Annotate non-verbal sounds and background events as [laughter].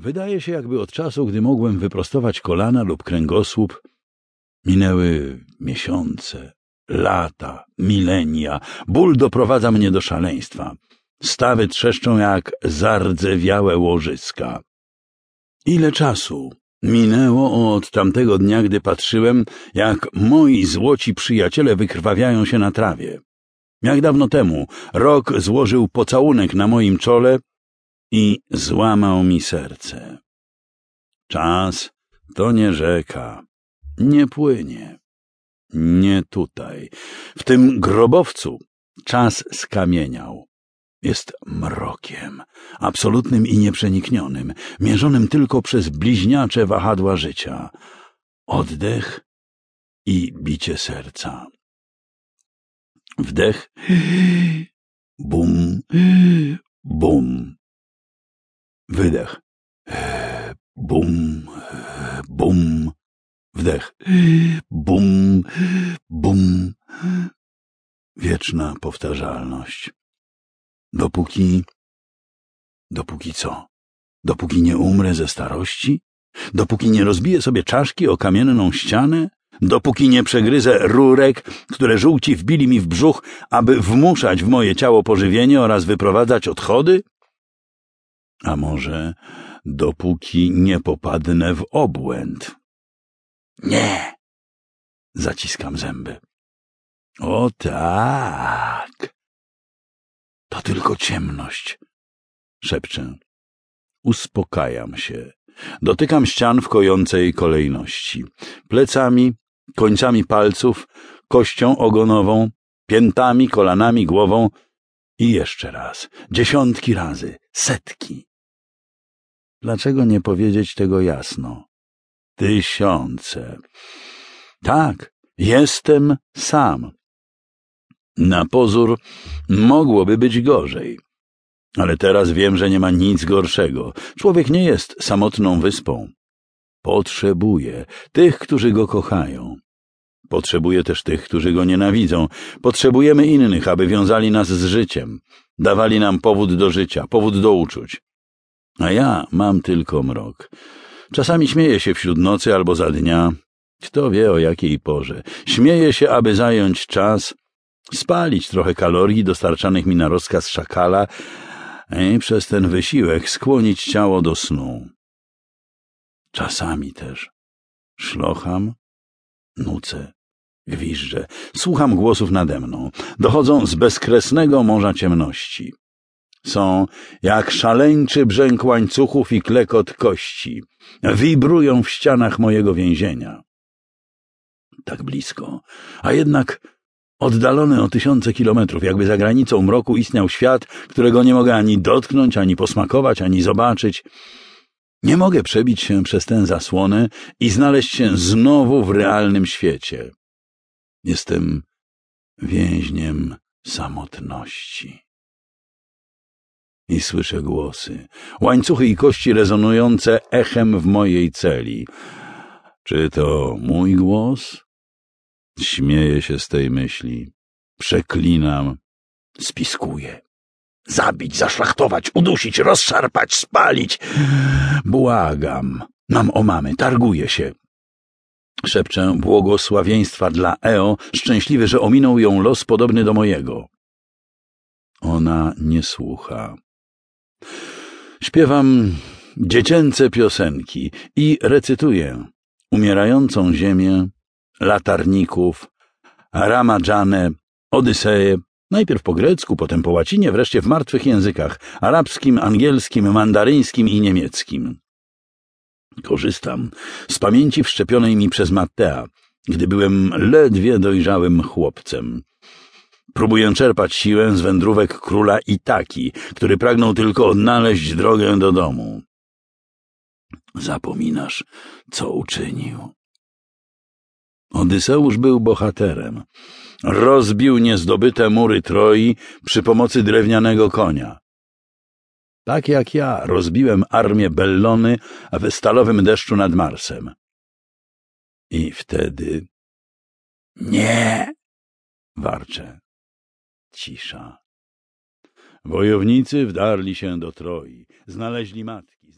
Wydaje się, jakby od czasu, gdy mogłem wyprostować kolana lub kręgosłup, minęły miesiące, lata, milenia. Ból doprowadza mnie do szaleństwa. Stawy trzeszczą jak zardzewiałe łożyska. Ile czasu minęło od tamtego dnia, gdy patrzyłem, jak moi złoci przyjaciele wykrwawiają się na trawie. Jak dawno temu rok złożył pocałunek na moim czole i złamał mi serce. Czas to nie rzeka, nie płynie. Nie tutaj. W tym grobowcu czas skamieniał. Jest mrokiem, absolutnym i nieprzeniknionym, mierzonym tylko przez bliźniacze wahadła życia. Oddech i bicie serca. Wdech, [gasps] bum, [gasps] bum. Wydech, bum, bum. Wdech, bum, bum. Wieczna powtarzalność. Dopóki... Dopóki co? Dopóki nie umrę ze starości? Dopóki nie rozbiję sobie czaszki o kamienną ścianę? Dopóki nie przegryzę rurek, które żółci wbili mi w brzuch, aby wmuszać w moje ciało pożywienie oraz wyprowadzać odchody? A może dopóki nie popadnę w obłęd? Nie! Zaciskam zęby. O tak! To tylko ciemność. Szepczę. Uspokajam się. Dotykam ścian w kojącej kolejności. Plecami, końcami palców, kością ogonową, piętami, kolanami, głową i jeszcze raz. Dziesiątki razy. Setki. Dlaczego nie powiedzieć tego jasno? Tysiące. Tak, jestem sam. Na pozór mogłoby być gorzej. Ale teraz wiem, że nie ma nic gorszego. Człowiek nie jest samotną wyspą. Potrzebuje tych, którzy go kochają. Potrzebuje też tych, którzy go nienawidzą. Potrzebujemy innych, aby wiązali nas z życiem, dawali nam powód do życia, powód do uczuć. A ja mam tylko mrok. Czasami śmieję się wśród nocy albo za dnia. Kto wie o jakiej porze. Śmieję się, aby zająć czas, spalić trochę kalorii dostarczanych mi na rozkaz szakala i przez ten wysiłek skłonić ciało do snu. Czasami też szlocham, nucę, gwiżdżę, słucham głosów nade mną. Dochodzą z bezkresnego morza ciemności. Są jak szaleńczy brzęk łańcuchów i klekot kości. Wibrują w ścianach mojego więzienia. Tak blisko, a jednak oddalony o tysiące kilometrów, jakby za granicą mroku istniał świat, którego nie mogę ani dotknąć, ani posmakować, ani zobaczyć. Nie mogę przebić się przez tę zasłonę i znaleźć się znowu w realnym świecie. Jestem więźniem samotności i słyszę głosy, łańcuchy i kości rezonujące echem w mojej celi. Czy to mój głos? Śmieję się z tej myśli. Przeklinam. Spiskuję. Zabić, zaszlachtować, udusić, rozszarpać, spalić. Błagam. Mam o mamy, targuję się. Szepczę błogosławieństwa dla Eo, szczęśliwy, że ominął ją los podobny do mojego. Ona nie słucha. Śpiewam dziecięce piosenki i recytuję umierającą ziemię, latarników, Ramadżanę, Odyseję, najpierw po grecku, potem po łacinie, wreszcie w martwych językach arabskim, angielskim, mandaryńskim i niemieckim. Korzystam z pamięci wszczepionej mi przez Mattea, gdy byłem ledwie dojrzałym chłopcem. Próbuję czerpać siłę z wędrówek króla Itaki, który pragnął tylko odnaleźć drogę do domu. Zapominasz, co uczynił. Odyseusz był bohaterem. Rozbił niezdobyte mury Troi przy pomocy drewnianego konia. Tak jak ja rozbiłem armię Bellony w stalowym deszczu nad Marsem. I wtedy... Nie! Warczę. Cisza. Wojownicy wdarli się do Troi, znaleźli matki.